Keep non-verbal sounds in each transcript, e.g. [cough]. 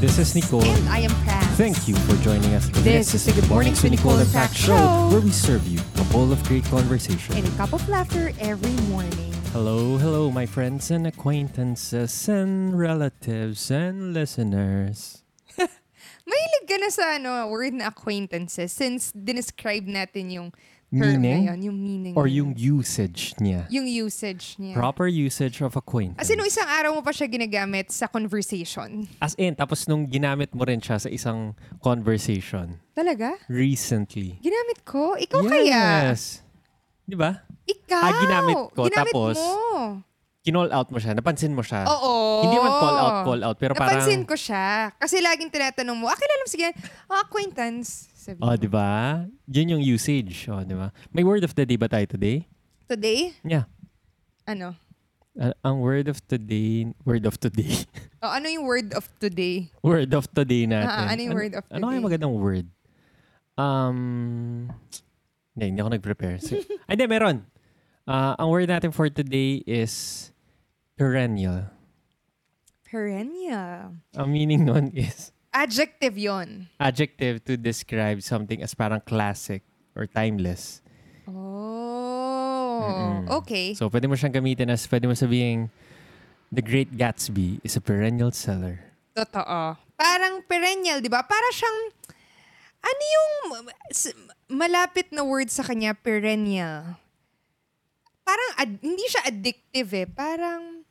This is Nicole. And I am Praz. Thank you for joining us. This is the Good Mornings with Nicole and Fact Show. where we serve you a bowl of great conversation. And a cup of laughter every morning. Hello, hello, my friends and acquaintances and relatives and listeners. [laughs] Mahilig ka na sa ano, word na acquaintances since dinescribe natin yung term Meaning? na yun, yung meaning Or yung yun. usage niya. yung usage niya. Proper usage of acquaintance. As in, nung isang araw mo pa siya ginagamit sa conversation. As in, tapos nung ginamit mo rin siya sa isang conversation Talaga? recently. Ginamit ko? Ikaw kaya? Yes. Di ba? Ikaw! Ah, ginamit ko, Ginamit tapos mo. Kinall out mo siya. Napansin mo siya. Oo. Hindi man call out, call out. Pero parang... Napansin ko siya. Kasi laging tinatanong mo, ah, kilala mo sige, ah, acquaintance. Sabi Oh, di ba? Yun yung usage. Oh, di ba? May word of the day ba tayo today? Today? Yeah. Ano? Uh, ang word of today, word of today. [laughs] Oh, ano yung word of today? word of today natin. Ah, ano yung word of Ano kaya today? magandang word? Um, hindi, hindi ako nag-prepare. So, [laughs] ay, hindi, meron. Ah, ang word natin for today is perennial. Perennial. Ang meaning nun is Adjective yon. adjective to describe something as parang classic or timeless. Oh. Mm-mm. Okay. So, pwede mo siyang gamitin as, pwede mo sabihin, The Great Gatsby is a perennial seller. Totoo. Parang perennial, di ba? Para siyang, ano yung s- malapit na word sa kanya, perennial? Parang, ad- hindi siya addictive eh. Parang,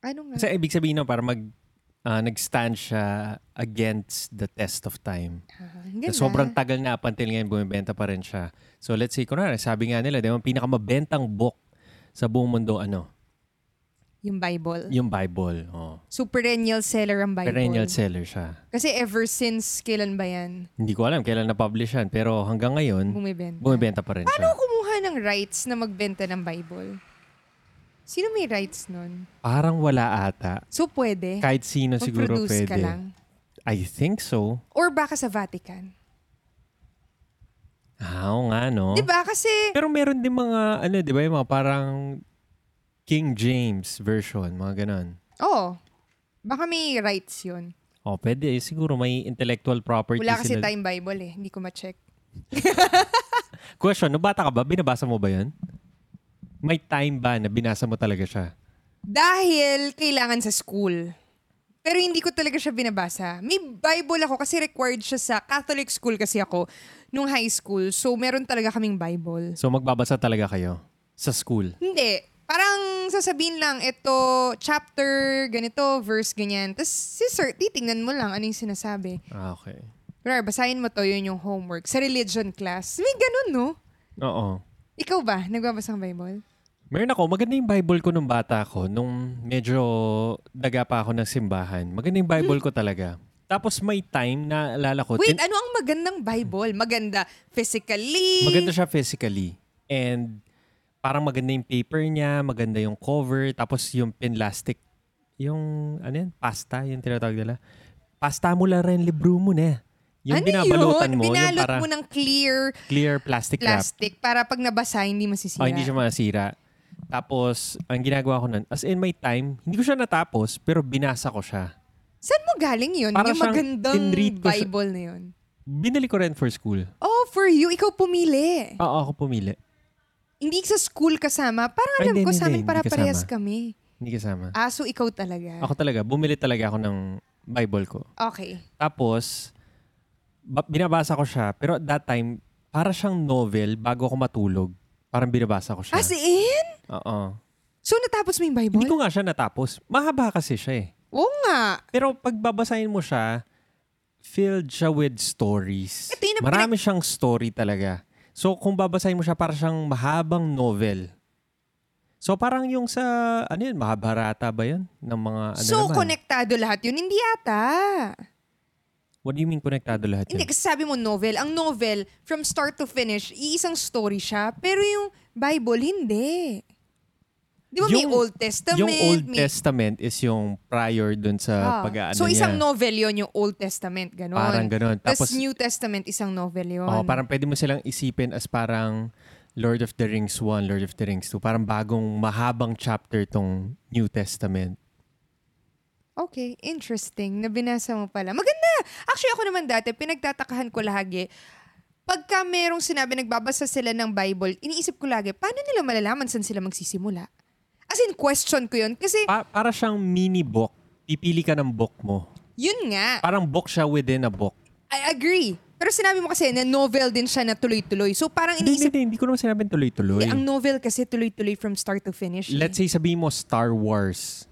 ano nga? Kasi ibig sabihin no, para mag, ah, nag-stand siya against the test of time. Ah, ang ganda. Sobrang tagal na up until ngayon, bumibenta pa rin siya. So let's say, kunwari, sabi nga nila, di ba, ang pinakamabentang book sa buong mundo, ano? Yung Bible. Yung Bible. Oh. So, perennial seller ang Bible. Perennial seller siya. Kasi ever since, kailan ba yan? Hindi ko alam kailan na-publish yan, pero hanggang ngayon, Bumibenta. bumibenta pa rin Paano siya. kumuha ng rights na magbenta ng Bible? Sino may rights nun? Parang wala ata. So, pwede? Kahit sino siguro pwede. ka lang? I think so. Or baka sa Vatican? Ah, oo nga, no? Di ba? Kasi, Pero meron din mga, ano, di ba, yung mga parang King James version, mga ganon. oh, baka may rights yun. Oh, pwede. eh. Siguro may intellectual property Wala kasi sila. time Bible eh. Hindi ko ma-check. [laughs] Question, nung bata ka ba, binabasa mo ba yan? May time ba na binasa mo talaga siya? Dahil kailangan sa school. Pero hindi ko talaga siya binabasa. May Bible ako kasi required siya sa Catholic school kasi ako nung high school. So, meron talaga kaming Bible. So, magbabasa talaga kayo sa school? Hindi. Parang sasabihin lang, ito, chapter, ganito, verse, ganyan. Tapos, si sir, titingnan mo lang ano yung sinasabi. Ah, okay. Pero basahin mo to, yun yung homework. Sa religion class. May ganun, no? Oo. Ikaw ba? Nagbabasa ng Bible? Meron ako, maganda yung Bible ko nung bata ko, nung medyo daga pa ako ng simbahan. Maganda yung Bible ko talaga. Tapos may time na alala ko, Wait, tin- ano ang magandang Bible? Maganda physically? maganda siya physically. And parang maganda yung paper niya, maganda yung cover, tapos yung pinlastic, yung ano yan, pasta, yung tinatawag nila. Pasta mo lang rin, libro mo na. Yung ano binabalutan yun? mo, yung Binalot para mo ng clear clear plastic, wrap. plastic para pag nabasa, hindi masisira. Oh, hindi siya masira. Tapos, ang ginagawa ko nun, as in my time, hindi ko siya natapos, pero binasa ko siya. Saan mo galing yun? Para yung magandang ko siya- Bible na yun. Binili ko rin for school. Oh, for you, ikaw pumili. Oo, ako pumili. Hindi sa school kasama. Parang Ay, alam hindi, ko hindi, sa amin para parehas kami. Hindi kasama. Ah, so ikaw talaga. Ako talaga, bumili talaga ako ng Bible ko. Okay. Tapos, ba- binabasa ko siya. Pero at that time, para siyang novel bago ako matulog. Parang binabasa ko siya. As in? Oo. So natapos mo yung Bible? Hindi ko nga siya natapos. Mahaba kasi siya eh. Oo nga. Pero pag babasahin mo siya, filled siya with stories. Ito yun Marami siyang story talaga. So kung babasahin mo siya, para siyang mahabang novel. So parang yung sa, ano yun, Mahabharata ba yun? Ng mga, ano so naman? konektado lahat yun? Hindi ata. What do you mean konektado lahat Hindi, yun? kasi sabi mo novel. Ang novel, from start to finish, iisang story siya. Pero yung Bible, hindi. Di ba may Yung- Old Testament? Yung Old may, Testament is yung prior dun sa Ah. pag-aano So isang niya. novel yon yung Old Testament, ganon. Parang ganun. Tapos Tapos, New Testament, isang novel yon. oh, parang pwede mo silang isipin as parang Lord of the Rings 1, Lord of the Rings 2. Parang bagong mahabang chapter tong New Testament. Okay, interesting. Nabinasa mo pala. Maganda. Actually, ako naman dati, pinagtatakahan ko lagi. Pagka merong sinabi, nagbabasa sila ng Bible, iniisip ko lagi, paano nila malalaman saan sila magsisimula? As in, question ko yun. Kasi, Pa- para siyang mini book. Pipili ka ng book mo. yun nga. Parang book siya within a book. I agree. Pero sinabi mo kasi na novel din siya na tuloy-tuloy. So, parang Hindi, iniisip, hindi, hindi ko naman sinabing tuloy-tuloy. Eh, ang novel kasi tuloy-tuloy from start to finish. eh. Let's say sabihin mo Star Wars.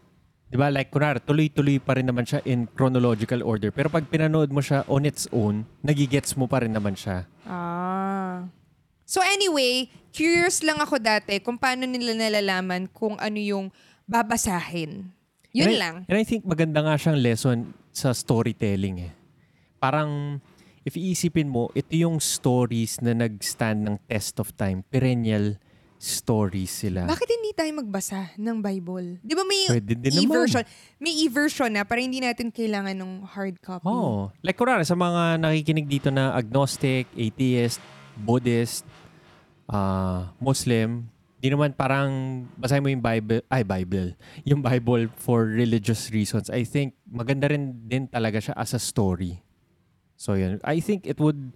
'Di ba? Like kunwari, tuloy-tuloy pa rin naman siya in chronological order. Pero pag pinanood mo siya on its own, nagigets mo pa rin naman siya. Ah. So anyway, curious lang ako dati kung paano nila nalalaman kung ano yung babasahin. Yun and I- lang. and I think maganda nga siyang lesson sa storytelling eh. Parang, if iisipin mo, ito yung stories na nag-stand ng test of time. Perennial stories sila. Bakit hindi tayo magbasa ng Bible? Di ba may Pwede e-version? May e-version na para hindi natin kailangan ng hard copy. Oh, like kunwari sa mga nakikinig dito na agnostic, atheist, Buddhist, ah, Muslim, di naman parang basahin mo yung Bible, ay Bible, [laughs] yung Bible for religious reasons. I think maganda rin din talaga siya as a story. So yun, I think it would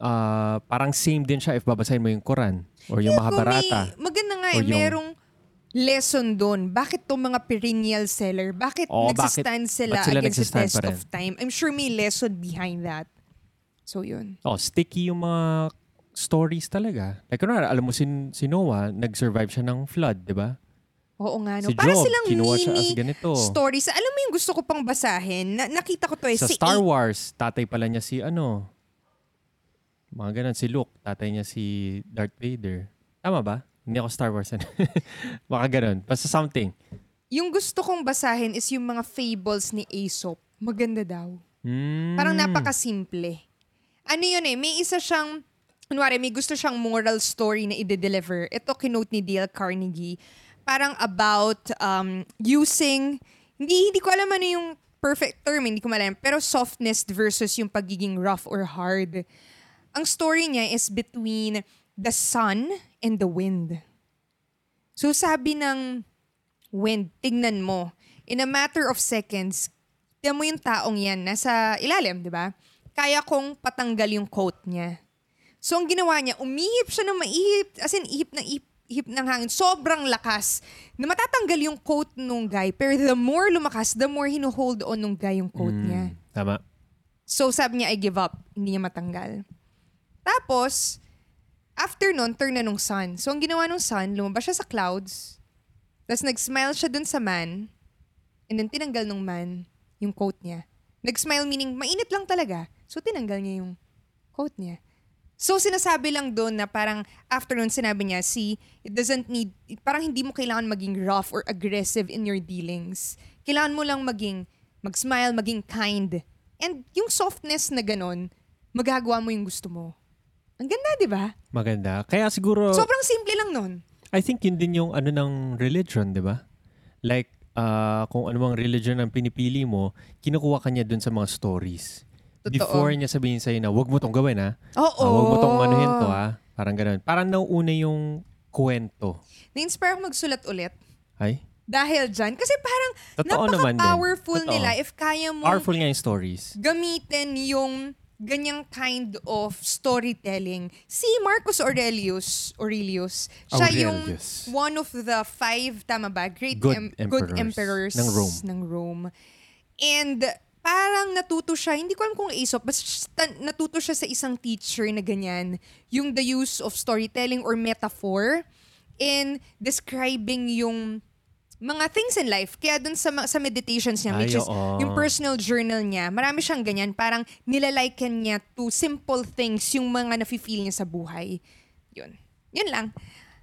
ah, parang same din siya if babasahin mo yung Quran or yung Kung Mahabharata. May, maganda nga eh, yung- merong lesson doon. Bakit tong mga perennial seller? Bakit Oo, nagsistand bakit- sila ba't sila against the test of time? I'm sure may lesson behind that. So yun. Oh, sticky yung mga stories talaga. Like kunwari, alam mo si, si Noah, nag-survive siya ng flood, di ba? Oo nga, no? Si Para Job, silang kinuha siya as mini ganito. stories. Alam mo yung gusto ko pang basahin? Na, nakita ko to eh. Sa si Star A- Wars, tatay pala niya si ano, mga ganun, si Luke, tatay niya si Darth Vader. Tama ba? Hindi ako Star Wars. ano. [laughs] Baka ganun. Basta something. Yung gusto kong basahin is yung mga fables ni Aesop. Maganda daw. Mm. Parang napakasimple. Ano yun eh, may isa siyang, kunwari, may gusto siyang moral story na i-deliver. Ito kinote ni Dale Carnegie. Parang about um, using, hindi, hindi ko alam ano yung perfect term, hindi ko malam, pero softness versus yung pagiging rough or hard. Ang story niya is between the sun and the wind. So sabi ng wind, tignan mo, in a matter of seconds, tignan mo yung taong yan, nasa ilalim, di ba? Kaya kong patanggal yung coat niya. So ang ginawa niya, umihip siya ng maihip, as in ihip ng ihip, ihip ng hangin, sobrang lakas, na matatanggal yung coat nung guy. Pero the more lumakas, the more hinuhold on nung guy yung coat niya. Mm, Tama. So sabi niya, I give up. Hindi niya matanggal. Tapos, after nun, turn na nung sun. So ang ginawa nung sun, lumabas siya sa clouds, tapos nag-smile siya dun sa man, and then tinanggal nung man yung coat niya. Nag-smile meaning mainit lang talaga. So tinanggal niya yung coat niya. So sinasabi lang doon na parang after nun sinabi niya, see, it doesn't need, parang hindi mo kailangan maging rough or aggressive in your dealings. Kailangan mo lang maging, mag-smile, maging kind. And yung softness na ganun, magagawa mo yung gusto mo. Ang ganda, di ba? Maganda. Kaya siguro, Sobrang simple lang nun. I think yun din yung ano ng religion, di ba? Like, ah, kung ano mang religion ang pinipili mo, kinukuha ka niya dun sa mga stories. Totoo. Before niya sabihin sa'yo na, wag mo tong gawin ha. Oo. Ah, wag mo tong anuhin to ha. Parang ganun. Parang nauuna yung kwento. Na-inspire ako magsulat ulit. Ay? Dahil dyan. Kasi parang Totoo napaka-powerful nila if kaya mo Powerful nga yung stories. gamitin yung ganyang kind of storytelling. Si Marcus Aurelius, Aurelius, siya Aurelius. yung one of the five, tama ba? Great Good em- good emperors emperors ng Rome. ng Rome. And parang natuto siya, hindi ko alam kung Aesop, basta natuto siya sa isang teacher na ganyan, yung the use of storytelling or metaphor in describing yung mga things in life. Kaya dun sa, sa meditations niya, which Ay, is oo. yung personal journal niya, marami siyang ganyan. Parang nilaliken niya to simple things yung mga nafe-feel niya sa buhay. Yun. Yun lang.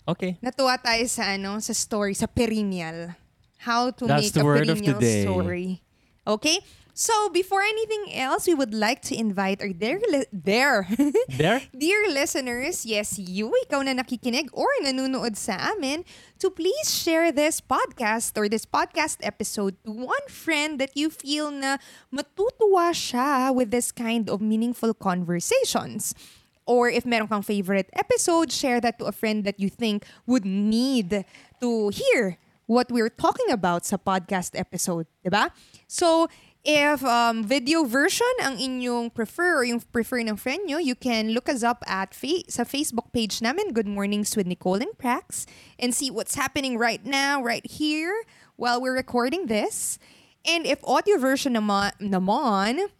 Okay. Natuwa tayo sa ano, sa story, sa perennial. How to That's make a perennial story. Okay? So, before anything else, we would like to invite our dear, li- dear, [laughs] There? dear listeners, yes, you, ikaw na nakikinig or nanonood sa amin, to please share this podcast or this podcast episode to one friend that you feel na matutuwa siya with this kind of meaningful conversations. Or if meron kang favorite episode, share that to a friend that you think would need to hear what we're talking about sa podcast episode, 'di ba? So, if um, video version ang inyong prefer or yung prefer ng friend nyo, you can look us up at fa- sa Facebook page namin, Good Mornings with Nicole and Prax, and see what's happening right now, right here, while we're recording this. And if audio version naman, naman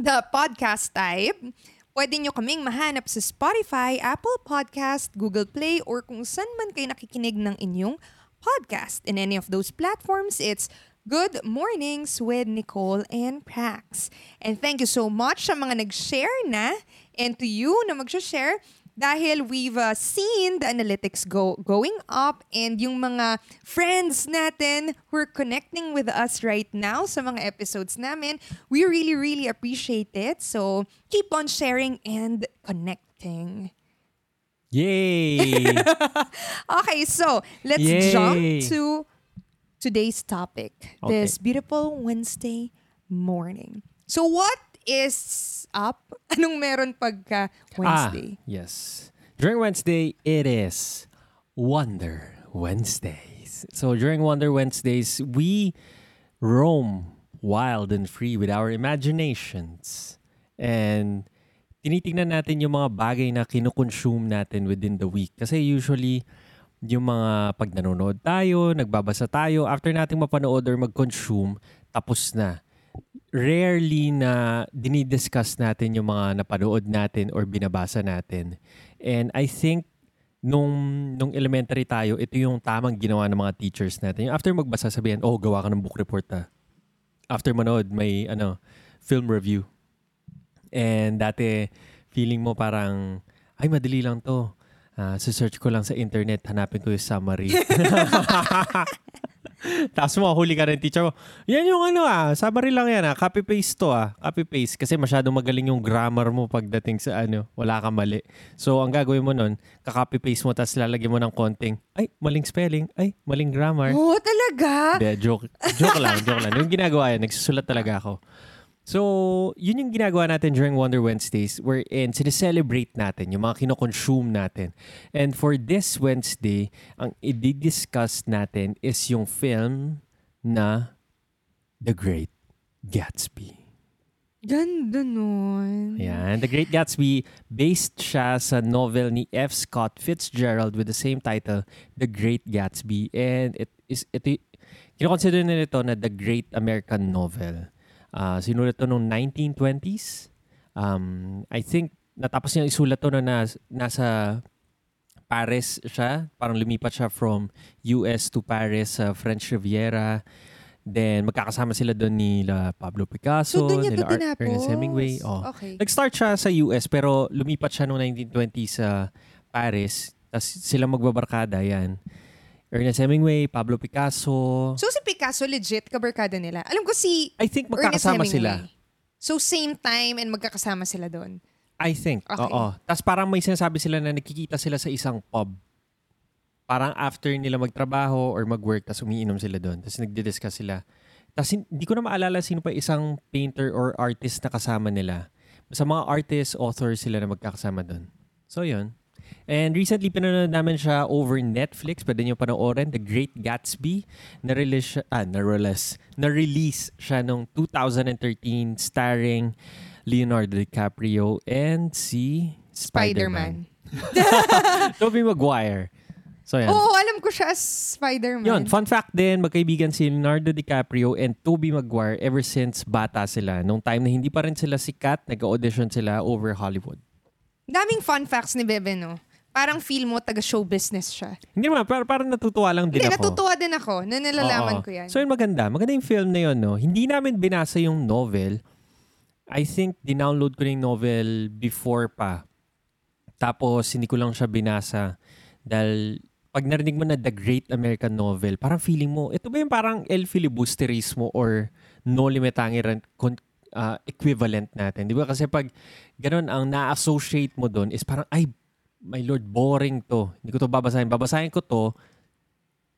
the podcast type, pwede nyo kaming mahanap sa Spotify, Apple Podcast, Google Play, or kung saan man kayo nakikinig ng inyong podcast. In any of those platforms, it's Good Mornings with Nicole and Prax. And thank you so much sa mga nag-share na and to you na mag-share dahil we've uh, seen the analytics go going up and yung mga friends natin who are connecting with us right now sa mga episodes namin, we really, really appreciate it. So, keep on sharing and connecting. Yay! [laughs] Okay, so let's Yay! jump to today's topic. Okay. This beautiful Wednesday morning. So what is up? [laughs] Anong meron pagka Wednesday? Ah, yes. During Wednesday, it is Wonder Wednesdays. So during Wonder Wednesdays, we roam wild and free with our imaginations. And tinitingnan natin yung mga bagay na kinukonsume natin within the week. Kasi usually, yung mga pag nanonood tayo, nagbabasa tayo, after nating mapanood or mag-consume, tapos na rarely na dinidiscuss natin yung mga napanood natin or binabasa natin. And I think nung nung elementary tayo, ito yung tamang ginawa ng mga teachers natin. Yung after magbasa sabihin, oh, gawa ka ng book report ah. After manood, may ano, film review. And dati, feeling mo parang, ay, madali lang to. Ah, search ko lang sa internet, hanapin ko yung summary. [laughs] [laughs] Tapos mo, huli ka ng teacher mo, yan yung ano ah, summary lang yan ah, copy-paste to ah, copy-paste. Kasi masyadong magaling yung grammar mo pagdating sa ano, wala kang mali. So, ang gagawin mo nun, ka-copy-paste mo, tapos lalagyan mo ng konting, ay, maling spelling, ay, maling grammar. Oh, talaga? Hindi, joke, joke lang, joke lang. Yung ginagawa yan, nagsusulat talaga ako. So, yun yung ginagawa natin during Wonder Wednesdays wherein sineselebrate natin yung mga kinoconsume natin. And for this Wednesday, ang i-discuss natin is yung film na The Great Gatsby. Ganda nun. Ayan. The Great Gatsby, based siya sa novel ni F. Scott Fitzgerald with the same title, The Great Gatsby. And it is, ito, kinoconsider na ito na The Great American Novel. Uh, sinulat to noong 1920s. Um, I think natapos niya isulat to na nas, nasa Paris siya. Parang lumipat siya from US to Paris sa French Riviera. Then magkakasama sila doon nila Pablo Picasso, So, nila to Ar- tinapos? Ernest Hemingway. Oh. Okay. Nag-start siya sa US pero lumipat siya noong 1920 sa Paris. Tapos sila magbabarkada yan. Ernest Hemingway, Pablo Picasso. So, si Picasso, legit, kabarkada nila. Alam ko si I think magkakasama sila. So, same time and magkakasama sila doon. I think. Okay. Oo. Tapos parang may sinasabi sila na nakikita sila sa isang pub. Parang after nila magtrabaho or mag-work, tapos umiinom sila doon. Tapos nagdi-discuss sila. Tapos hindi ko na maalala sino pa isang painter or artist na kasama nila. Sa mga artists, authors sila na magkakasama doon. So, yun. And recently, pinanood namin siya over Netflix. Pwede nyo panoorin. The Great Gatsby. Na-release, siya- ah, na-release. Na-release siya noong 2013 starring Leonardo DiCaprio and si Spider-Man. Spider-Man. [laughs] Tobey Maguire. So, yan. Oo, alam ko siya as Spider-Man. Yun, fun fact din, magkaibigan si Leonardo DiCaprio and Tobey Maguire ever since bata sila. Nung time na hindi pa rin sila sikat, nag-audition sila over Hollywood. Daming fun facts ni Bebe, no? Parang feel mo taga-show business siya. Hindi naman, par- parang natutuwa lang din Hindi, ako. natutuwa din ako na nalalaman Oo. ko yan. So yun maganda. Maganda yung film na yun, no? Hindi namin binasa yung novel. I think dinownload ko na yung novel before pa. Tapos hindi ko lang siya binasa. Dahil pag narinig mo na The Great American Novel, parang feeling mo, ito ba yung parang El Filibusterismo or No Limitangir con- ah, equivalent natin? Di ba? Kasi pag ganun, ang na-associate mo doon is parang, ay, my lord, boring to. Hindi ko to babasahin. Babasahin ko to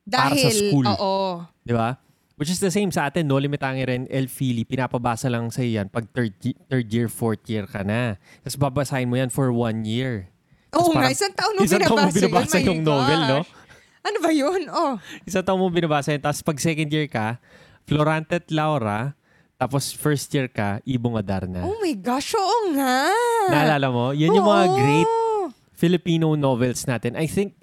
para Dahil, sa school. oo. Di ba? Which is the same sa atin, no? Limitangin rin, El Fili, pinapabasa lang sa yan pag third, third year, fourth year ka na. Tapos babasahin mo yan for one year. Oo Tapos nga, isang taon mo Isang taon mo binabasa, binabasa yun. yung novel, no? Ano ba yun? Oh. Isang taon mo binabasa yun. Tapos pag second year ka, Florante at Laura. Tapos first year ka, Ibong Adarna. Oh my gosh, oo nga. Naalala mo? Yan yung mga Oo. great Filipino novels natin. I think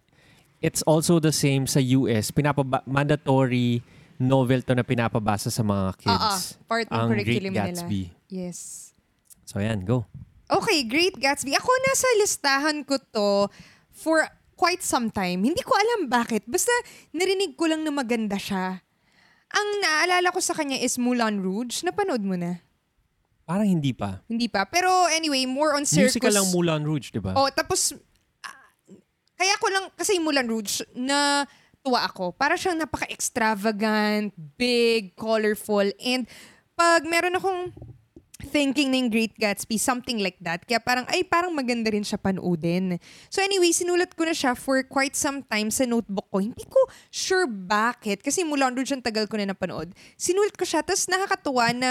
it's also the same sa US. Pinapaba- mandatory novel to na pinapabasa sa mga Oo, kids. part ng Ang Great curriculum Gatsby. nila. Yes. So yan, go. Okay, Great Gatsby. Ako nasa listahan ko to for quite some time. Hindi ko alam bakit. Basta narinig ko lang na maganda siya. Ang naalala ko sa kanya is Moulin Rouge. Napanood mo na? Parang hindi pa. Hindi pa. Pero anyway, more on circus. Musical lang Moulin Rouge, di ba? Oh, tapos ah, kaya ko lang kasi Moulin Rouge na tuwa ako. Para siyang napaka-extravagant, big, colorful, and pag meron akong thinking ng Great Gatsby, something like that. Kaya parang, ay, parang maganda rin siya panoodin. So anyway, sinulat ko na siya for quite some time sa notebook ko. Hindi ko sure bakit, kasi Moulin Rouge ang tagal ko na napanood. Sinulat ko siya, tapos nakakatuwa na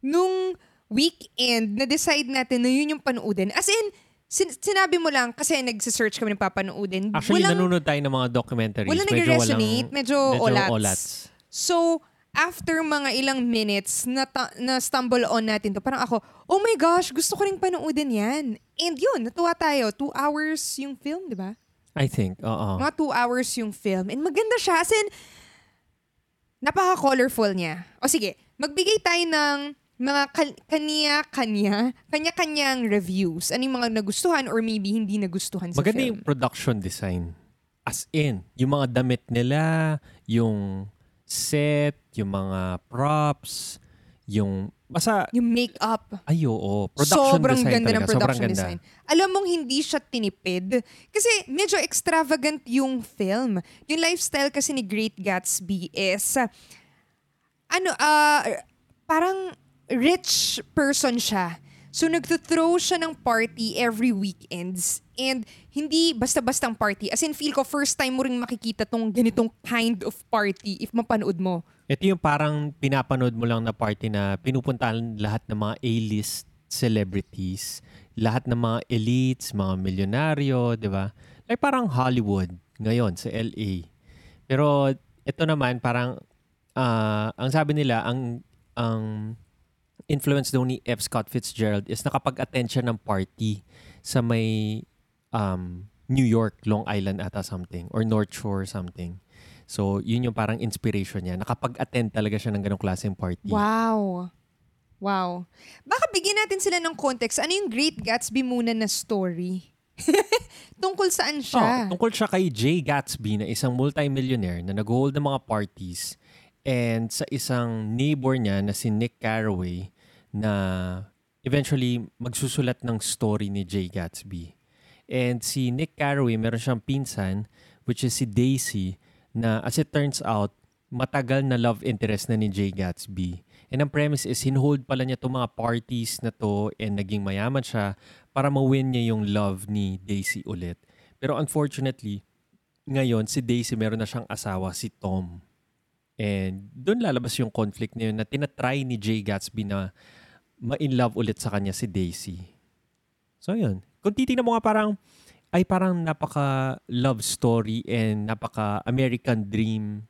nung weekend, na-decide natin na yun yung panoodin. As in, sin- sinabi mo lang, kasi nagsisearch kami ng papanoodin. Actually, walang, nanonood tayo ng mga documentaries. walang medyo nag-resonate, medyo, medyo olats. So, after mga ilang minutes, na, na stumble on natin to, parang ako, oh my gosh, gusto ko rin panoodin yan. And yun, natuwa tayo. Two hours yung film, di ba? I think, oo. Mga two hours yung film. And maganda siya. As in, napaka-colorful niya. O sige, magbigay tayo ng mga kan- kanya-kanya, kanya-kanyang reviews. Ano yung mga nagustuhan or maybe hindi nagustuhan sa Maganda film. yung production design. As in, yung mga damit nila, yung set, yung mga props, yung... Basta, Yung make-up. ay oo, production Sobrang design ganda talaga. ng production Sobrang ganda. design. Alam mong hindi siya tinipid. Kasi medyo extravagant yung film. Yung lifestyle kasi ni Great Gatsby is, uh, ano, ah, parang rich person siya. So nagtuthrow siya ng party every weekends. And hindi basta-bastang party. As in, feel ko first time mo ring makikita tong ganitong kind of party if mapanood mo. Ito yung parang pinapanood mo lang na party na pinupuntahan lahat ng mga A-list celebrities, lahat ng mga elites, mga milyonaryo, di ba? Like parang Hollywood ngayon sa LA. Pero ito naman parang ah, ang sabi nila ang ang influence daw ni F. Scott Fitzgerald is nakapag-attend siya ng party sa may um, New York, Long Island ata something or North Shore something. So, yun yung parang inspiration niya. Nakapag-attend talaga siya ng ganong klaseng party. Wow. Wow. Baka bigyan natin sila ng context. Ano yung Great Gatsby muna na story? [laughs] Tungkol saan siya? Oh, tungkol siya kay Jay Gatsby na isang multimillionaire na nag-hold ng mga parties and sa isang neighbor niya na si Nick Carraway na eventually magsusulat ng story ni Jay Gatsby. And si Nick Carraway, meron siyang pinsan which is si Daisy na as it turns out, matagal na love interest na ni Jay Gatsby. And ang premise is, hinhold pala niya itong mga parties na to and naging mayaman siya para ma-win niya yung love ni Daisy ulit. Pero unfortunately, ngayon si Daisy meron na siyang asawa, si Tom. And doon lalabas yung conflict na yun na tinatry ni Jay Gatsby na ma-in love ulit sa kanya si Daisy. So yun. Kung titignan mo nga parang, ay parang napaka love story and napaka American dream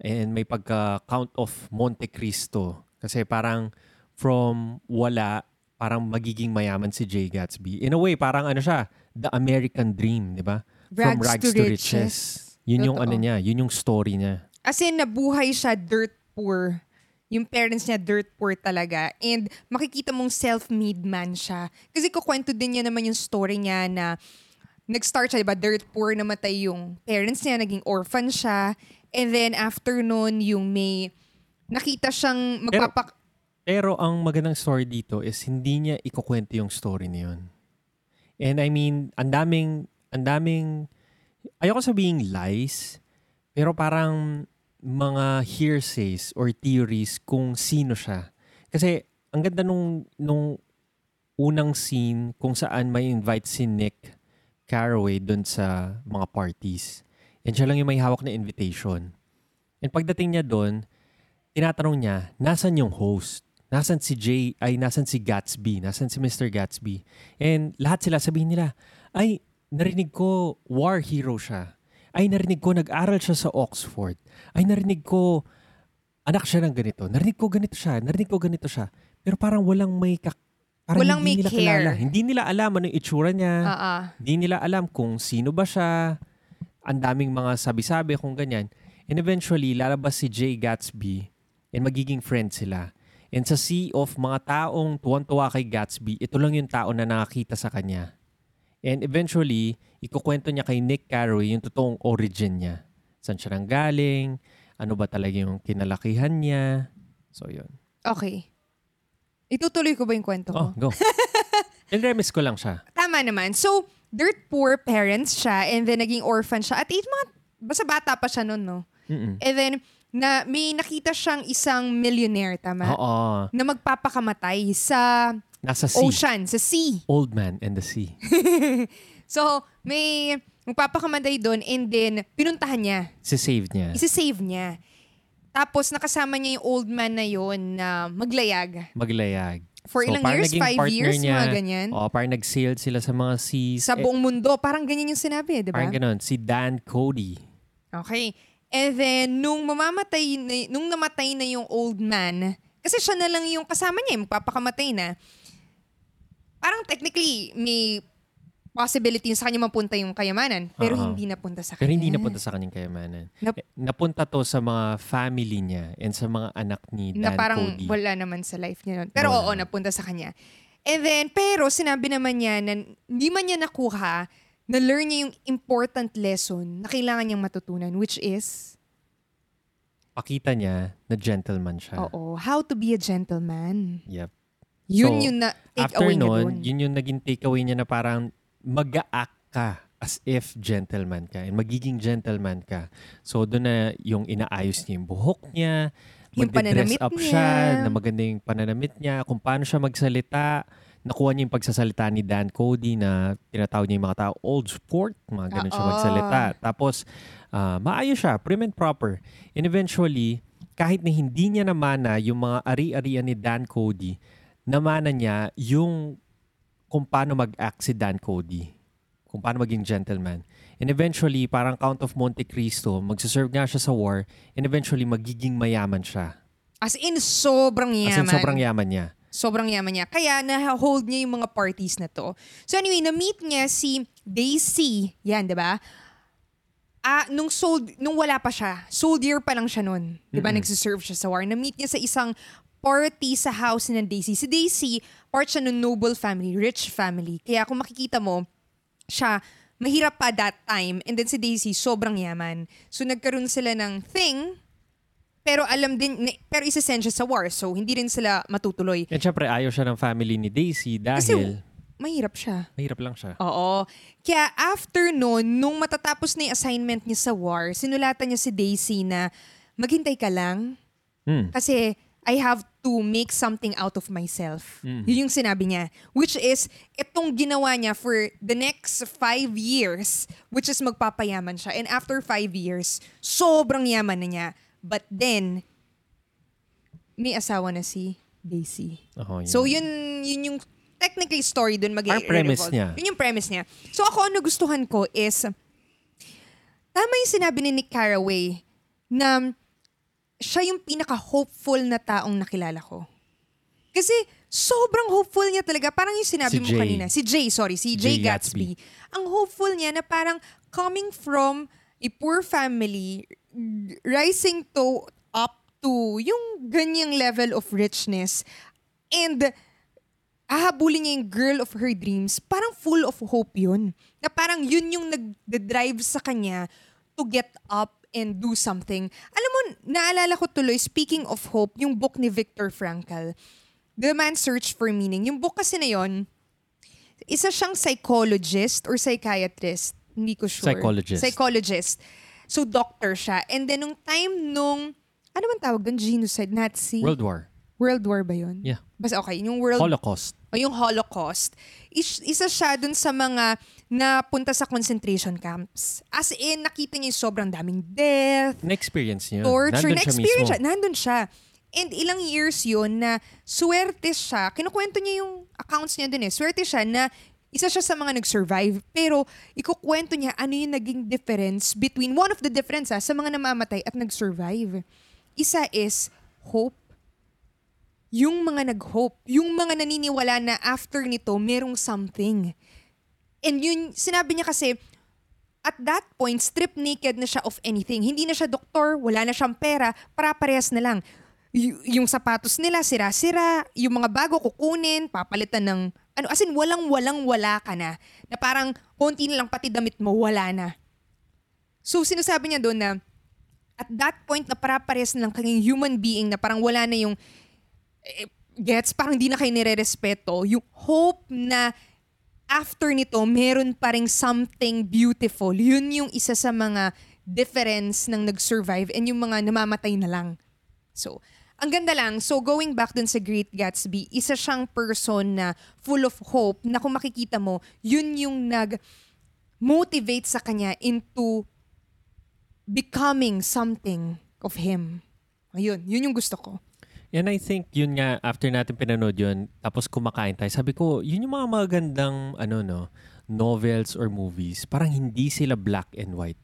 and may pagka Count of Monte Cristo. Kasi parang from wala, parang magiging mayaman si Jay Gatsby. In a way, parang ano siya, the American dream, di ba? From rags to, riches. Yun yung Totoo. ano niya, yun yung story niya. As in, nabuhay siya dirt poor. Yung parents niya dirt poor talaga. And makikita mong self-made man siya. Kasi kukwento din niya naman yung story niya na nag-start siya, di ba? Dirt poor, namatay yung parents niya, naging orphan siya. And then after nun, yung may nakita siyang magpapak... Pero ang magandang story dito is hindi niya ikukwento yung story na yun. And I mean, ang daming, ang daming, ayoko sabihin lies, pero parang mga hearsays or theories kung sino siya. Kasi ang ganda nung, nung unang scene kung saan may invite si Nick Carraway dun sa mga parties. And siya lang yung may hawak na invitation. And pagdating niya doon, tinatanong niya, nasan yung host? Nasan si Jay? Ay, nasan si Gatsby? Nasan si Mr. Gatsby? And lahat sila sabihin nila, ay, narinig ko war hero siya. Ay, narinig ko, nag-aral siya sa Oxford. Ay, narinig ko, anak siya ng ganito. Narinig ko ganito siya. Narinig ko ganito siya. Pero parang walang may kak- parang Walang hindi may nila care. kilala. Hindi nila alam ano yung itsura niya. Ah. Hindi nila alam kung sino ba siya. Ang daming mga sabi-sabi kung ganyan. And eventually, lalabas si Jay Gatsby and magiging friends sila. And sa sea of mga taong tuwan-tuwa kay Gatsby, ito lang yung tao na nakakita sa kanya. And eventually, ikukwento niya kay Nick Carraway yung totoong origin niya. Saan siya nang galing, ano ba talaga yung kinalakihan niya. So, yun. Okay. Itutuloy ko ba yung kwento ko? Oh, go. [laughs] Nag-remiss ko lang siya. Tama naman. So, dirt poor parents siya and then naging orphan siya. At age mga, basta bata pa siya noon, no? Mm-mm. And then, na may nakita siyang isang millionaire, tama? Oo. Na magpapakamatay sa Nasa sea. ocean, sa sea. Old Man and the Sea. [laughs] So, may magpapakamatay doon and then pinuntahan niya. Si-save niya. Isa-save niya. Tapos nakasama niya yung old man na yon na maglayag. Maglayag. For ilang parang years? Five years? Niya, Mga ganyan? Oo, parang nag-sailed sila sa mga seas. Sa Eh, buong mundo. Parang ganyan yung sinabi, di ba? Parang ganun. Si Dan Cody. Okay. And then, nung mamamatay, na, nung namatay na yung old man, kasi siya na lang yung kasama niya, magpapakamatay na, parang technically, may possibility sa kanya mapunta yung kayamanan, pero Oo. hindi napunta sa kanya. Pero hindi napunta sa kanyang kayamanan. Nap- Eh, napunta to sa mga family niya and sa mga anak ni na Dan parang Cody. wala naman sa life niya nun. Pero Wala oo, napunta sa kanya. And then, pero sinabi naman niya na hindi man niya nakuha, na-learn niya yung important lesson na kailangan niyang matutunan, which is, Pakita niya na gentleman siya. oo, how to be a gentleman. Yep. Yun So, yung na take After away niya nun, doon. yun yung naging takeaway niya na parang mag-a-act ka as if gentleman ka and magiging gentleman ka. So doon na yung inaayos niya yung buhok niya, Yung pananamit up niya. siya, na maganda yung pananamit niya, kung paano siya magsalita. Nakuha niya yung pagsasalita ni Dan Cody na tinatawag niya yung mga tao old sport, mga ganun siya Oo. magsalita. Tapos ah, maayos siya, prim and proper. And eventually, kahit na hindi niya namana yung mga ari-arian ni Dan Cody, namana niya yung kung paano mag-act si Dan Cody. Kung paano maging gentleman. And eventually, parang Count of Monte Cristo, magsaserve nga siya sa war, and eventually, magiging mayaman siya. As in, sobrang As yaman. in, sobrang yaman niya. Sobrang yaman niya. Kaya na-hold niya yung mga parties na to. So anyway, na-meet niya si Daisy. Yan, di ba? Ah, nung sold, nung wala pa siya, soldier pa lang siya nun. Di ba? Mm-mm. Nagsiserve siya sa war. Na-meet niya sa isang party sa house ng Daisy. Si Daisy, part siya ng noble family, rich family. Kaya kung makikita mo, siya, mahirap pa that time. And then si Daisy, sobrang yaman. So nagkaroon sila ng thing, pero alam din, ni- pero isasend siya sa war. So hindi rin sila matutuloy. And syempre, ayaw siya ng family ni Daisy Kasi dahil mahirap siya. mahirap lang siya. Oo. Kaya after nun, nung matatapos na yung assignment niya sa war, sinulatan niya si Daisy na maghintay ka lang Hmm. kasi I have to make something out of myself. Mhm. Yun yung sinabi niya. Which is, itong ginawa niya for the next five years, which is magpapayaman siya. And after five years, sobrang yaman na niya. But then, may asawa na si Daisy. Oo, So yun, yun yung technically story dun mag Parang premise niya. Yun yung premise niya. So ako, ano gustuhan ko is, tama yung sinabi ni Nick Carraway na siya yung pinaka-hopeful na taong nakilala ko. Kasi sobrang hopeful niya talaga. Parang yung sinabi Si mo Jay. kanina. Si Jay, sorry. Si Jay, Jay Gatsby. Ang hopeful niya na parang coming from a poor family, rising to up to yung ganyang level of richness and ahabulin niya yung girl of her dreams, parang full of hope yun. Na parang yun yung nag-drive sa kanya to get up and do something. Alam mo, naalala ko tuloy, speaking of hope, yung book ni Viktor Frankl, The Man's Search for Meaning. Yung book kasi na yon isa siyang psychologist or psychiatrist. Hindi ko sure. Psychologist. Psychologist. So, doctor siya. And then, nung time nung, ano man tawag doon? Genocide? Nazi? World War. World War ba yun? Yeah. Basta okay, yung World Holocaust. o yung Holocaust, is, isa siya dun sa mga napunta sa concentration camps. As in, nakita niya yung sobrang daming death, Na-experience niya. torture, Nandun na-experience siya. Nandun siya. And ilang years yun na swerte siya, kinukwento niya yung accounts niya dun eh, swerte siya na isa siya sa mga nag-survive. Pero, ikukwento niya ano yung naging difference between, one of the difference ah, sa mga namamatay at nag-survive. Isa is hope. Yung mga nag-hope. Yung mga naniniwala na after nito, merong something. And yun, sinabi niya kasi, at that point, strip naked na siya of anything. Hindi na siya doktor, wala na siyang pera, para parehas na lang. Y- yung sapatos nila, sira-sira, yung mga bago kukunin, papalitan ng, ano, as in, walang-walang wala ka na. Na parang, konti na lang pati damit mo, wala na. So, sinasabi niya doon na, at that point na para-pares na lang kayong human being na parang wala na yung, eh, gets, parang di na kayo nire-respeto, yung hope na after nito, meron pa rin something beautiful. Yun yung isa sa mga difference ng nag-survive and yung mga namamatay na lang. So, ang ganda lang. So, going back dun sa Great Gatsby, isa siyang person na full of hope na kung makikita mo, yun yung nag-motivate sa kanya into becoming something of him. Ayun, yun yung gusto ko. And I think yun nga, after natin pinanood yun, tapos kumakain tayo, sabi ko, yun yung mga magandang ano, no, novels or movies. Parang hindi sila black and white.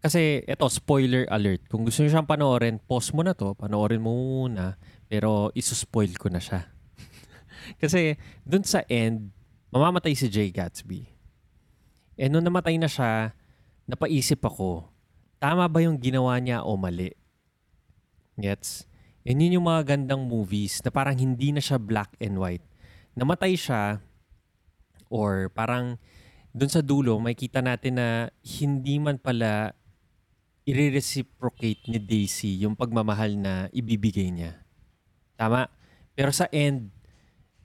Kasi, eto, spoiler alert. Kung gusto nyo siyang panoorin, pause mo na to, panoorin mo muna, pero isuspoil ko na siya. [laughs] Kasi, dun sa end, mamamatay si Jay Gatsby. Eh, nung namatay na siya, napaisip ako, tama ba yung ginawa niya o mali? Gets? Yan yun yung mga gandang movies na parang hindi na siya black and white. Namatay siya or parang dun sa dulo, may kita natin na hindi man pala i-reciprocate ni Daisy yung pagmamahal na ibibigay niya. Tama? Pero sa end,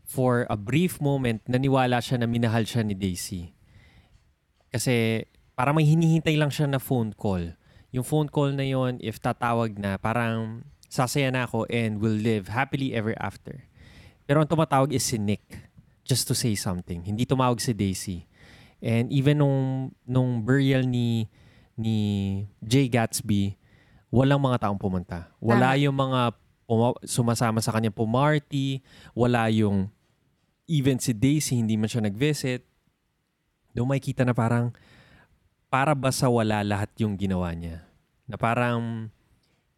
for a brief moment, naniwala siya na minahal siya ni Daisy. Kasi parang may hinihintay lang siya na phone call. Yung phone call na yon if tatawag na, parang sasaya na ako and will live happily ever after. Pero ang tumatawag is si Nick just to say something. Hindi tumawag si Daisy. And even nung, nung burial ni, ni Jay Gatsby, walang mga taong pumunta. Wala Tama. yung mga puma- sumasama sa kanya pumarty, wala yung even si Daisy, hindi man siya nag-visit. Doon makikita na parang para ba sa wala lahat yung ginawa niya? Na parang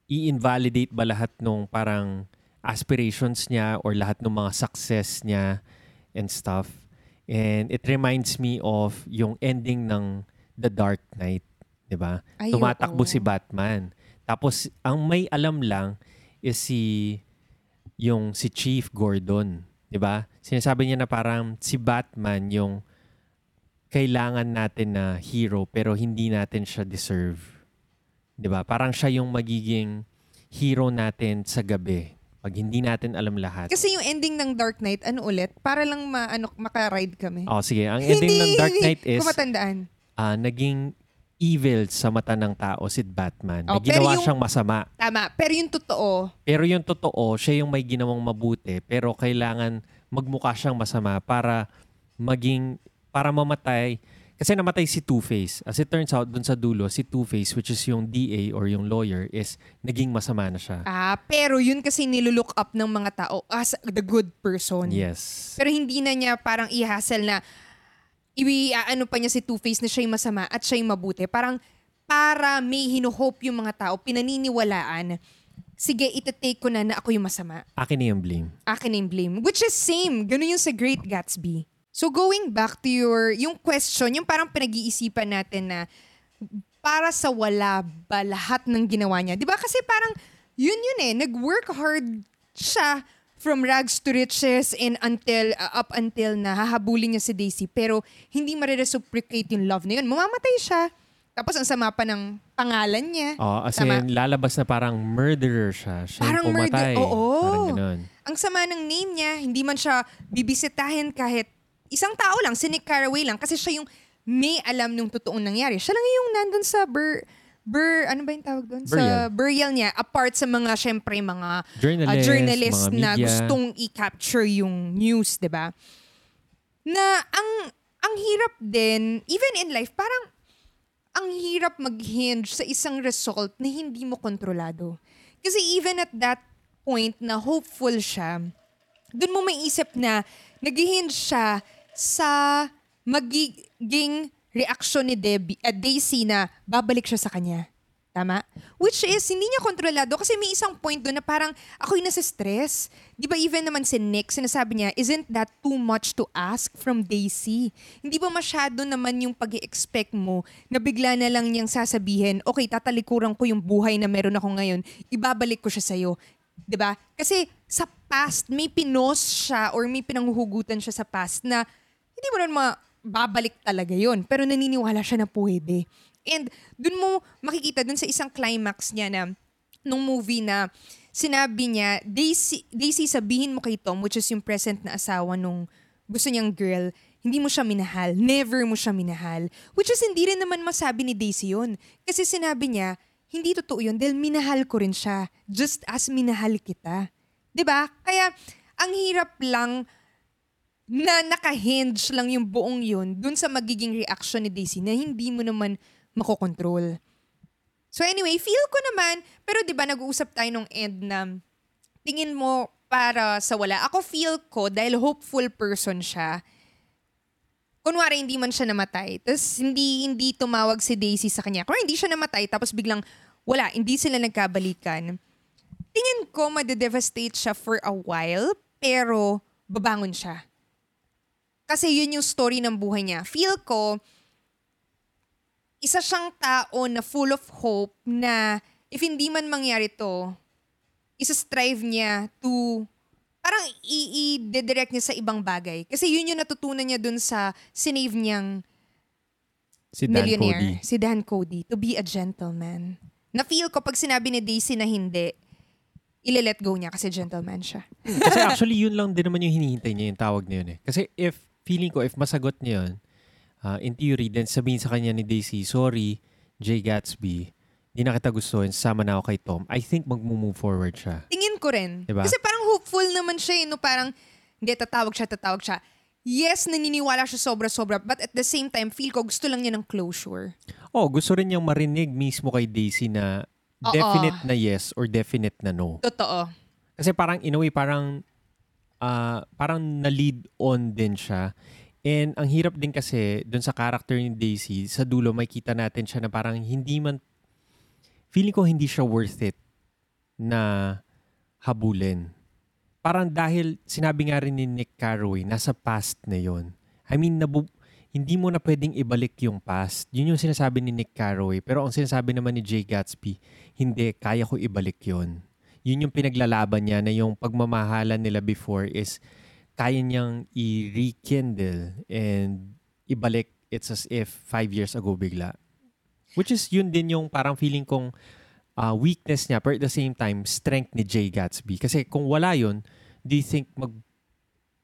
i-invalidate ba lahat nung parang aspirations niya or lahat ng mga success niya and stuff. And it reminds me of yung ending ng The Dark Knight, 'di ba? Tumatakbo oo. si Batman. Tapos ang may alam lang is si yung si Chief Gordon, 'di ba? Sinasabi niya na parang si Batman yung kailangan natin na hero pero hindi natin siya deserve. 'Di ba? Parang siya yung magiging hero natin sa gabi pag hindi natin alam lahat. Kasi yung ending ng Dark Knight, ano ulit? Para lang ma, ano, maka-ride kami. Oh, sige. Ang [laughs] ending ng Dark Knight is Kung matandaan. ah, naging evil sa mata ng tao si Batman. Oh, May ginawa yung- siyang masama. Tama. Pero yung totoo, Pero yung totoo, siya yung may ginawang mabuti pero kailangan magmukha siyang masama para maging para mamatay. Kasi namatay si Two-Face. As it turns out, dun sa dulo, si Two-Face, which is yung DA or yung lawyer, is naging masama na siya. ah, pero yun kasi nilulook up ng mga tao as the good person. Yes. Pero hindi na niya parang i-hassle na iwi ano pa niya si Two-Face na siya yung masama at siya yung mabuti. Parang para may hinuhope yung mga tao, pinaniniwalaan, sige, ita-take ko na na ako yung masama. Akin na yung blame. akin na yung blame. Which is same. Ganun yung sa Great Gatsby. So going back to your, yung question, yung parang pinag-iisipan natin na para sa wala ba lahat ng ginawa niya? Di ba? Kasi parang yun yun eh. Nag-work hard siya from rags to riches and until, uh, up until na hahabulin niya si Daisy. Pero hindi ma-reciprocate yung love na yun. Mamamatay siya. Tapos ang sama pa ng pangalan niya. Oh, as Tama. in, lalabas na parang murderer siya. Siya Parang pumatay. murder- oo. Parang ganun. ang sama ng name niya, hindi man siya bibisitahin kahit isang tao lang, si Nick Carraway lang, kasi siya yung may alam nung totoong nangyari. Siya lang yung nandun sa bur, bur ano ba yung tawag doon? Sa Burial. niya, apart sa mga, syempre, mga Journalist, uh, journalist mga na media. gustong i-capture yung news, di ba? Na ang, ang hirap din, even in life, parang ang hirap mag-hinge sa isang result na hindi mo kontrolado. Kasi even at that point na hopeful siya, dun mo may isip na nag-hinge siya sa magiging reaksyon ni Debbie, at Daisy na babalik siya sa kanya. Tama? Which is, hindi niya kontrolado kasi may isang point doon na parang ako'y nasa stress. Di ba even naman si Nick, sinasabi niya, isn't that too much to ask from Daisy? Hindi ba masyado naman yung pag expect mo na bigla na lang niyang sasabihin, okay, tatalikuran ko yung buhay na meron ako ngayon, ibabalik ko siya sa'yo. 'di ba? Kasi sa past may pinos siya or may pinanghuhugutan siya sa past na hindi mo naman mababalik talaga 'yon, pero naniniwala siya na pwede. And dun mo makikita dun sa isang climax niya na nung movie na sinabi niya, Daisy, Daisy sabihin mo kay Tom, which is yung present na asawa nung gusto niyang girl, hindi mo siya minahal. Never mo siya minahal. Which is hindi rin naman masabi ni Daisy yun. Kasi sinabi niya, hindi totoo yun dahil minahal ko rin siya. Just as minahal kita. ba? Kaya ang hirap lang na naka-hinge lang yung buong yun dun sa magiging reaction ni Daisy na hindi mo naman makokontrol. So anyway, feel ko naman, pero 'di ba nag-uusap tayo nung end na tingin mo para sa wala. Ako feel ko dahil hopeful person siya. Kunwari hindi man siya namatay. Tapos hindi hindi tumawag si Daisy sa kanya. Kung hindi siya namatay tapos biglang wala, hindi sila nagkabalikan. Tingin ko madedevastate siya for a while, pero babangon siya. Kasi yun yung story ng buhay niya. Feel ko, isa siyang tao na full of hope na if hindi man mangyari to, isa-strive niya to parang i-direct niya sa ibang bagay. Kasi yun yung natutunan niya dun sa sinave niyang Si Dan millionaire. Cody. Si Dan Cody. To be a gentleman. Na-feel ko pag sinabi ni Daisy na hindi, ile-let go niya kasi gentleman siya. Kasi actually, yun lang din naman yung hinihintay niya, yung tawag na yun eh. Kasi if, feeling ko, if masagot niya yun, uh, in theory, then sabihin sa kanya ni Daisy, sorry, Jay Gatsby, di na kita gustuhin, sama na ako kay Tom, I think mag-move forward siya. Tingin ko rin. Diba? Kasi parang hopeful naman siya eh, no? Parang, hindi, tatawag siya, tatawag siya. Yes, naniniwala siya sobra-sobra, but at the same time, feel ko gusto lang niya ng closure. Oh, gusto rin niyang marinig mismo kay Daisy na Oo. definite na yes or definite na no. Totoo. Kasi parang in a way, parang ah, parang na-lead on din siya. And ang hirap din kasi dun sa character ni Daisy, sa dulo may kita natin siya na parang hindi man feeling ko hindi siya worth it na habulin. Parang dahil sinabi nga rin ni Nick Carraway, nasa past na yon. I mean, nabu- hindi mo na pwedeng ibalik yung past. Yun yung sinasabi ni Nick Carraway. Pero ang sinasabi naman ni Jay Gatsby, hindi, kaya ko ibalik yon. Yun yung pinaglalaban niya na yung pagmamahalan nila before is kaya niyang i-rekindle and ibalik it's as if five years ago bigla. Which is yun din yung parang feeling kong uh, weakness niya but at the same time strength ni Jay Gatsby. Kasi kung wala yun, do you think mag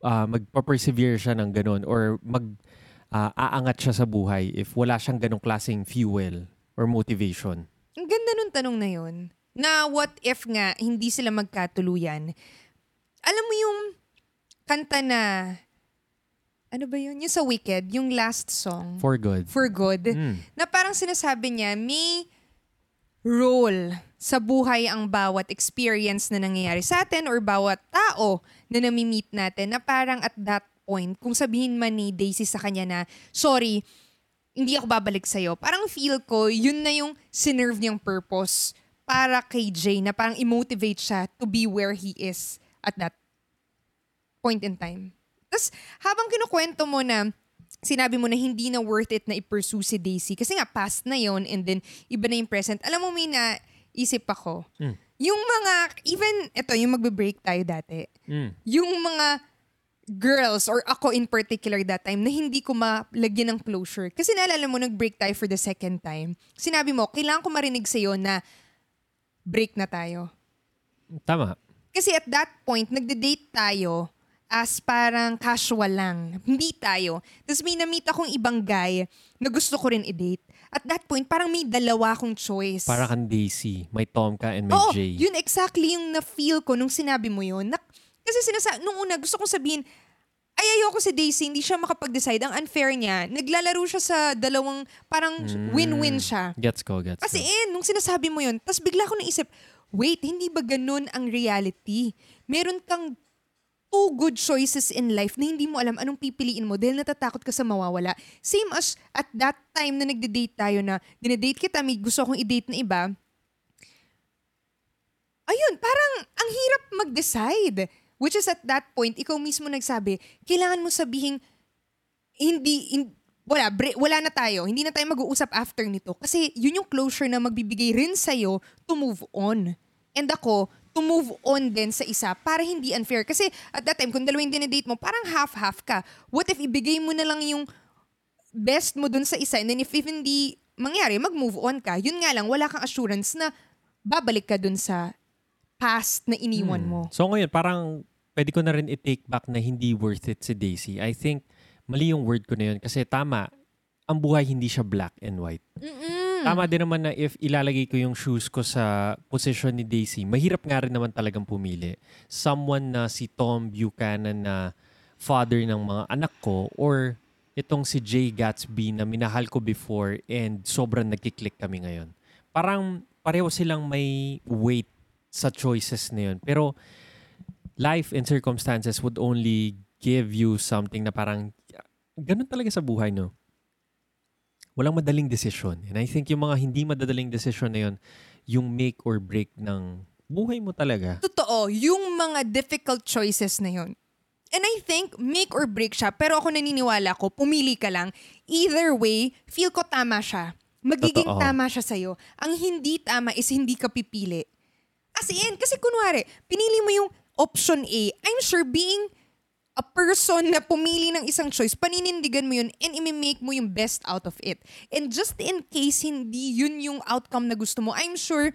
uh, magpa-persevere siya ng ganun or mag uh, aangat siya sa buhay if wala siyang ganong klaseng fuel or motivation? Ang ganda nung tanong na yun. Na what if nga hindi sila magkatuluyan? Alam mo yung kanta na, ano ba yun? Yung sa Wicked, yung last song. For good. For Good. Mm. Na parang sinasabi niya, may role sa buhay ang bawat experience na nangyayari sa atin or bawat tao na nami-meet natin na parang at that point, kung sabihin man ni Daisy sa kanya na, sorry, hindi ako babalik sa'yo. Parang feel ko, yun na yung sinerve niyang purpose para kay Jay na parang i-motivate siya to be where he is at that point in time. Tapos, habang kinukwento mo na sinabi mo na hindi na worth it na i-pursue si Daisy kasi nga past na yon and then iba na yung present. Alam mo, may naisip ako. Mm. Yung mga, even, ito, yung magbe-break tayo dati. Mm. Yung mga girls or ako in particular that time na hindi ko malagyan ng closure. Kasi naalala mo, nag-break tayo for the second time. Sinabi mo, kailangan ko marinig sa'yo na break na tayo. Tama. Kasi at that point, nagde-date tayo as parang casual lang. Hindi tayo. Tapos may na-meet akong ibang guy na gusto ko rin i-date. At that point, parang may dalawa akong choice. Para kang Daisy. May Tom ka and may Oo, Jay. yun exactly yung na-feel ko nung sinabi mo yun. Na, kasi sinasa, nung una, gusto kong sabihin, ay ayoko si Daisy, hindi siya makapag-decide. Ang unfair niya, naglalaro siya sa dalawang, parang Mm. win-win siya. Gets ko, gets Kasi ko. eh, nung sinasabi mo yun, tapos bigla ko naisip, wait, hindi ba ganun ang reality? Meron kang two good choices in life na hindi mo alam anong pipiliin mo dahil natatakot ka sa mawawala. Same as at that time na nagde-date tayo na dinedate kita, may gusto kong i-date na iba. Ayun, parang ang hirap mag-decide. Which is at that point, ikaw mismo nagsabi, kailangan mo sabihin, hindi, in, wala, bre, wala na tayo. Hindi na tayo mag-uusap after nito. Kasi yun yung closure na magbibigay rin sa'yo to move on. And ako, to move on din sa isa para hindi unfair. Kasi at that time, kung dalawa yung dinedate mo, parang half-half ka. What if ibigay mo na lang yung best mo dun sa isa and then if, if hindi mangyari, mag-move on ka. Yun nga lang, wala kang assurance na babalik ka dun sa past na iniwan mo. So ngayon, parang pwede ko na rin i-take back na hindi worth it si Daisy. I think mali yung word ko na yun kasi tama, ang buhay hindi siya black and white. Mm-mm. Tama din naman na if ilalagay ko yung shoes ko sa position ni Daisy, mahirap nga rin naman talagang pumili. Someone na si Tom Buchanan na father ng mga anak ko or itong si Jay Gatsby na minahal ko before and sobrang nagkiklik kami ngayon. Parang pareho silang may weight sa choices na yun. Pero life and circumstances would only give you something na parang ganun talaga sa buhay, no? Walang madaling desisyon. And I think yung mga hindi madadaling desisyon na yun, yung make or break ng buhay mo talaga. Totoo, yung mga difficult choices na yun. And I think, make or break siya. Pero ako naniniwala ko, pumili ka lang. Either way, feel ko tama siya. Magiging Totoo. tama siya sa'yo. Ang hindi tama is hindi ka pipili. As in, kasi kunwari, pinili mo yung option A. I'm sure being a person na pumili ng isang choice, paninindigan mo yun and imi-make mo yung best out of it. And just in case hindi yun yung outcome na gusto mo, I'm sure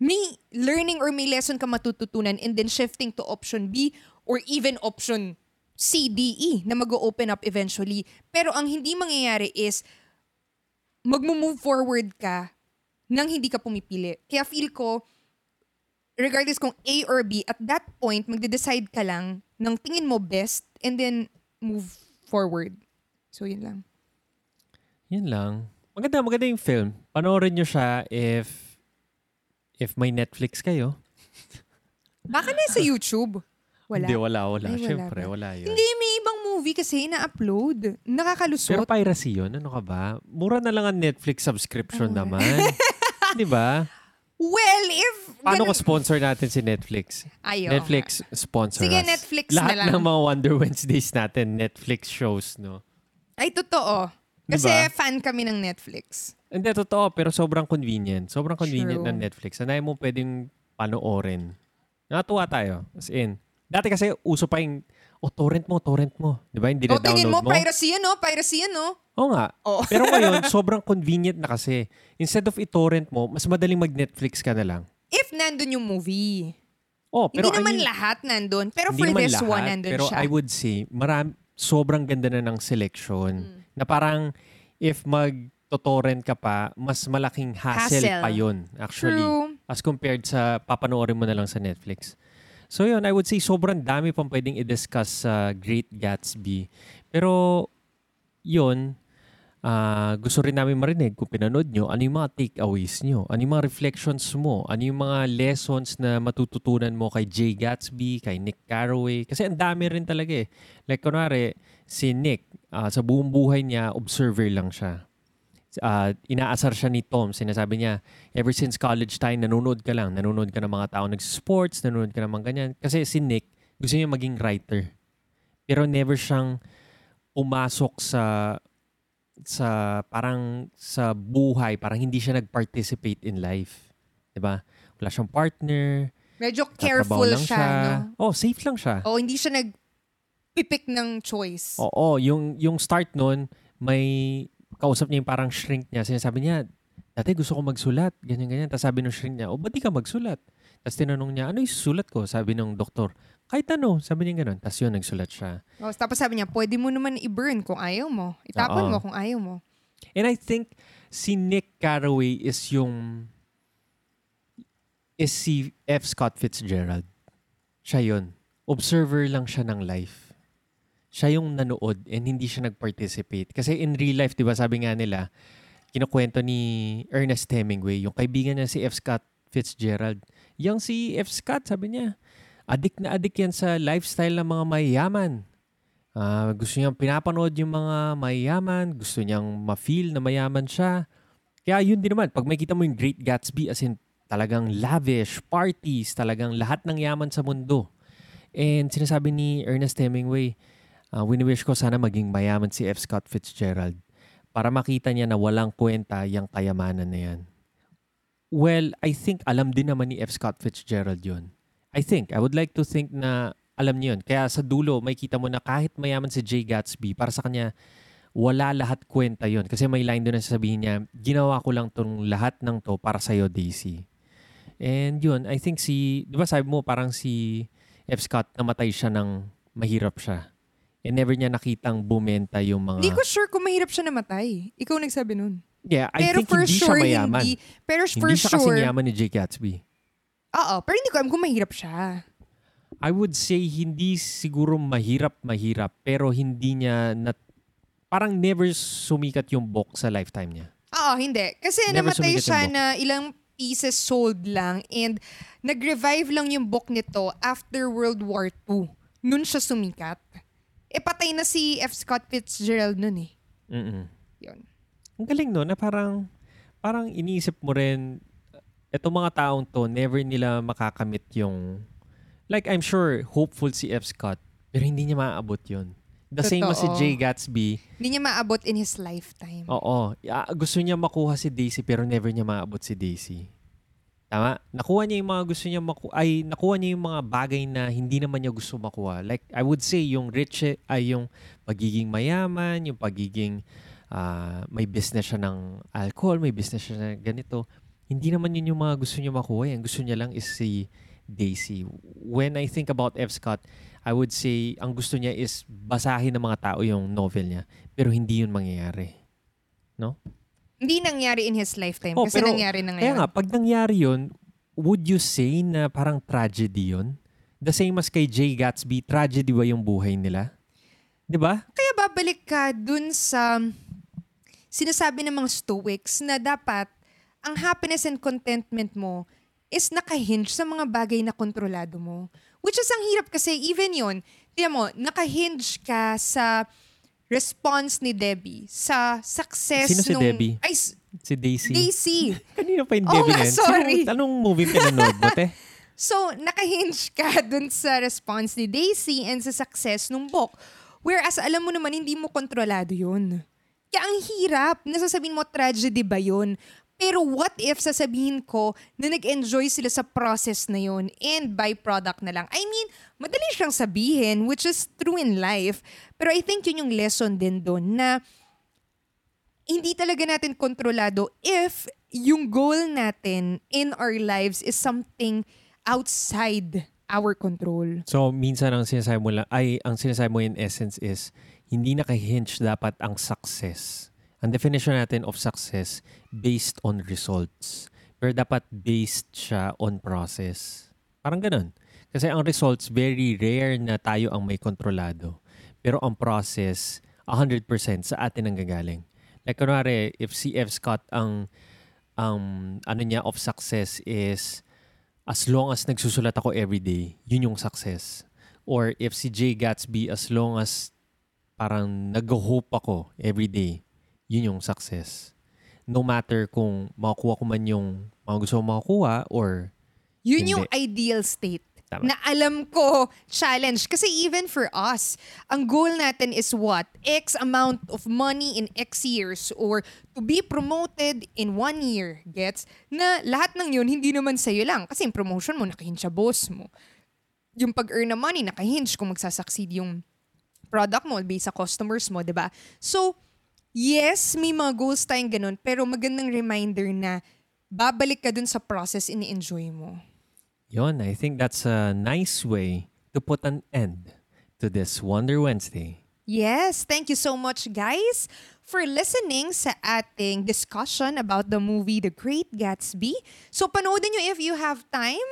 may learning or may lesson ka matututunan and then shifting to option B or even option C, D, E na mag-open up eventually. Pero ang hindi mangyayari is mag-move forward ka nang hindi ka pumipili. Kaya feel ko, regardless kung A or B, at that point, magde-decide ka lang ng tingin mo best and then move forward. So, yun lang. Yun lang. Maganda, maganda yung film. Panoorin nyo siya if if may Netflix kayo. [laughs] Baka na sa YouTube. Wala. Hindi, wala, wala. Ay, wala Siyempre, ba? wala yun. Hindi, may ibang movie kasi na-upload. Pero Nakakalusot. piracy yun. Ano ka ba? Mura na lang ang Netflix subscription Oh. naman. [laughs] Di ba? Well, if... Paano ko ganun- sponsor natin si Netflix? Ayaw. Netflix sponsor Sige, us. Netflix Lahat na lang. ng mga Wonder Wednesdays natin, Netflix shows, no? Ay, totoo. Kasi Diba? fan kami ng Netflix. Hindi, totoo. Pero sobrang convenient. Sobrang convenient True. ng Netflix. Anay mo pwedeng panoorin. Natuwa tayo. As in. Dati kasi uso pa yung, oh, torrent mo, torrent mo. Di ba? Hindi O, tingin mo, mo. piracy yan, no? Piracy yan, no? Oo nga. Oh. Pero [laughs] ngayon, sobrang convenient na kasi. Instead of i-torrent mo, mas madaling mag-Netflix ka na lang. If nandun yung movie. Oh, pero Hindi I naman mean, lahat nandun. Pero for this lahat, one, nandun pero siya. I would say, maram, sobrang ganda na ng selection. Mm. Na parang, if mag-torrent ka pa, mas malaking hassle, Hassle. pa yun, actually. True. As compared sa papanoorin mo na lang sa Netflix. So yun, I would say sobrang dami pang pwedeng i-discuss sa Great Gatsby. Pero yun, ah, gusto rin namin marinig kung pinanood nyo, ano yung mga takeaways nyo, ano yung mga reflections mo, ano yung mga lessons na matututunan mo kay Jay Gatsby, kay Nick Carraway. Kasi ang dami rin talaga eh. Like kunwari, si Nick, ah, sa buong buhay niya, observer lang siya. Ah, inaasar siya ni Tom. Sinasabi niya, ever since college time, nanonood ka lang. Nanonood ka ng mga tao nag-sports, nanonood ka mga ganyan. Kasi si Nick, gusto niya maging writer. Pero never siyang pumasok sa sa parang sa buhay, parang hindi siya nag-participate in life. 'Di ba? Wala siyang partner, Medyo careful lang siya, no? Oh, safe lang siya. O, hindi siya nag-pipick ng choice. Oo, yung yung start nun, may kausap niya yung parang shrink niya. Sinasabi niya, dati gusto ko magsulat, ganyan ganyan. Tapos sabi ng shrink niya, o ba't di ka magsulat? Tapos tinanong niya, ano yung sulat ko? Sabi ng doktor, kahit ano. Sabi niya ganun. Tapos yun, nagsulat siya. O, tapos sabi niya, pwede mo naman i-burn kung ayaw mo. Itapon Oo. mo kung ayaw mo. And I think si Nick Carraway is yung is si F. Scott Fitzgerald. Siya yun. Observer lang siya ng life. Siya yung nanood and hindi siya nag-participate. Kasi in real life, di ba sabi nga nila, kinukwento ni Ernest Hemingway, yung kaibigan niya si F. Scott Fitzgerald. Yung si F. Scott, sabi niya, Adik na adik yan sa lifestyle ng mga mayayaman. Ah, gusto niyang pinapanood yung mga mayayaman, gusto niyang ma-feel na mayaman siya. Kaya yun din naman, pag makita mo yung Great Gatsby as in talagang lavish, parties, talagang lahat ng yaman sa mundo. And sinasabi ni Ernest Hemingway, uh, wini-wish ko sana maging mayaman si F. Scott Fitzgerald para makita niya na walang kwenta yung kayamanan na yan. Well, I think alam din naman ni F. Scott Fitzgerald yun. I think, I would like to think na alam niyo yun. Kaya sa dulo, may kita mo na kahit mayaman si Jay Gatsby, para sa kanya, wala lahat kwenta yon Kasi may line doon na sasabihin niya, ginawa ko lang tong lahat ng to para sa'yo, Daisy. And yun, I think si, di ba sabi mo, parang si F. Scott, namatay siya ng mahirap siya. And never niya nakitang bumenta yung mga... Hindi ko sure kung mahirap siya namatay. Ikaw nagsabi nun. Yeah, I pero think for hindi sure, siya mayaman. Hindi, pero Hindi for siya sure, kasi yaman ni Jay Gatsby. oo, pero hindi ko alam kung mahirap siya. I would say hindi siguro mahirap-mahirap pero hindi niya na parang never sumikat yung book sa lifetime niya. Oo, hindi. Kasi Never namatay siya na ilang pieces sold lang and nag-revive lang yung book nito after World War II. Nun siya sumikat. E patay na si F. Scott Fitzgerald nun eh. Mm-mm. Yun. Ang galing no na parang parang iniisip mo rin etong mga taong to never nila makakamit yung like I'm sure hopeful si F. Scott pero hindi niya maaabot yun. The same as si Totoo. Jay Gatsby. Hindi niya maabot in his lifetime. Oo. Ah, gusto niya makuha si Daisy pero never niya maabot si Daisy. Tama? Nakuha niya yung mga gusto niya makuha. Ay, nakuha niya yung mga bagay na hindi naman niya gusto makuha. Like, I would say, yung rich, ay yung pagiging mayaman, yung pagiging ah, may business siya ng alcohol, may business siya ng ganito. Hindi naman yun yung mga gusto niya makuha. Ang gusto niya lang is si Daisy. When I think about F. Scott, I would say, ang gusto niya is basahin ng mga tao yung novel niya. Pero hindi yun mangyayari. Hindi nangyari in his lifetime Oh, kasi pero nangyari na Kaya ngayon. nga, pag nangyari yun, would you say na parang tragedy yun? The same as kay Jay Gatsby, tragedy ba yung buhay nila? 'Di ba? Kaya babalik ka dun sa sinasabi ng mga Stoics na dapat ang happiness and contentment mo is nakahinge sa mga bagay na kontrolado mo. Which is ang hirap kasi even yon tiyan mo, nakahinge ka sa response ni Debbie sa success Sino si nung... Debbie? Ay, Si Daisy. Daisy. [laughs] Kanina pa yung Oo Debbie nga, na yun. sorry. Sino- anong movie pinanood mo, te? [laughs] So, nakahinge ka dun sa response ni Daisy and sa success nung book. Whereas, alam mo naman, hindi mo kontrolado yun. Kaya ang hirap. Nasasabihin mo, tragedy ba yun? Pero what if sasabihin ko na nag-enjoy sila sa process na yun and byproduct na lang? I mean, madali siyang sabihin, which is true in life. Pero I think yun yung lesson din doon na hindi talaga natin kontrolado if yung goal natin in our lives is something outside our control. So, minsan ang sinasabi mo lang, ay, ang sinasabi mo in essence is, hindi nakahinge dapat ang success. Ang definition natin of success based on results. Pero dapat based siya on process. Parang ganun. Kasi ang results, very rare na tayo ang may kontrolado. Pero ang process, 100% sa atin ang gagaling. Like, kunwari, if si F. Scott ang, ang ano niya of success is as long as nagsusulat ako everyday, yun yung success. Or if si Jay Gatsby, as long as parang nag-hope ako everyday, yun yung success. No matter kung makukuha ko man yung mga gusto kong makukuha or Yun Hindi. yung ideal state. Tama. Na alam ko, challenge. Kasi even for us, ang goal natin is what? X amount of money in X years or to be promoted in one year. Gets? Na lahat ng yun, hindi naman sa'yo lang. Kasi yung promotion mo, nakahinge sa boss mo. Yung pag-earn na money, nakahinge kung magsasucceed yung product mo based sa customers mo, 'di ba? So, yes, may mga goals tayong ganun, pero magandang reminder na babalik ka dun sa process ini-enjoy mo. Yon, I think that's a nice way to put an end to this Wonder Wednesday. Yes, thank you so much guys for listening sa ating discussion about the movie The Great Gatsby. So panoodin nyo if you have time.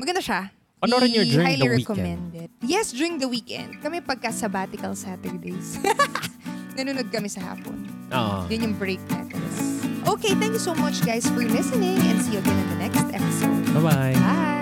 Maganda siya. Panoorin nyo during highly the recommend it. Yes, during the weekend. Kami pagka sabbatical Saturdays. [laughs] Nanonood kami sa hapon. Oo. Yun yung break natin. Okay, thank you so much guys for listening and see you again in the next episode. Bye-bye. Bye!